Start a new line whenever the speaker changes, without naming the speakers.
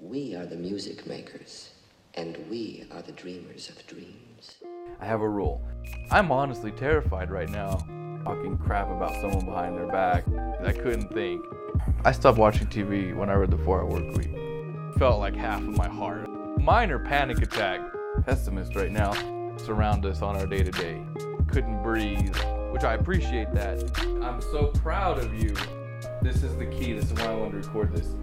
We are the music makers, and we are the dreamers of dreams.
I have a rule. I'm honestly terrified right now, talking crap about someone behind their back. I couldn't think. I stopped watching TV when I read the four hour work week. Felt like half of my heart. Minor panic attack. Pessimist right now. Surround us on our day to day. Couldn't breathe, which I appreciate that. I'm so proud of you. This is the key. This is why I wanted to record this.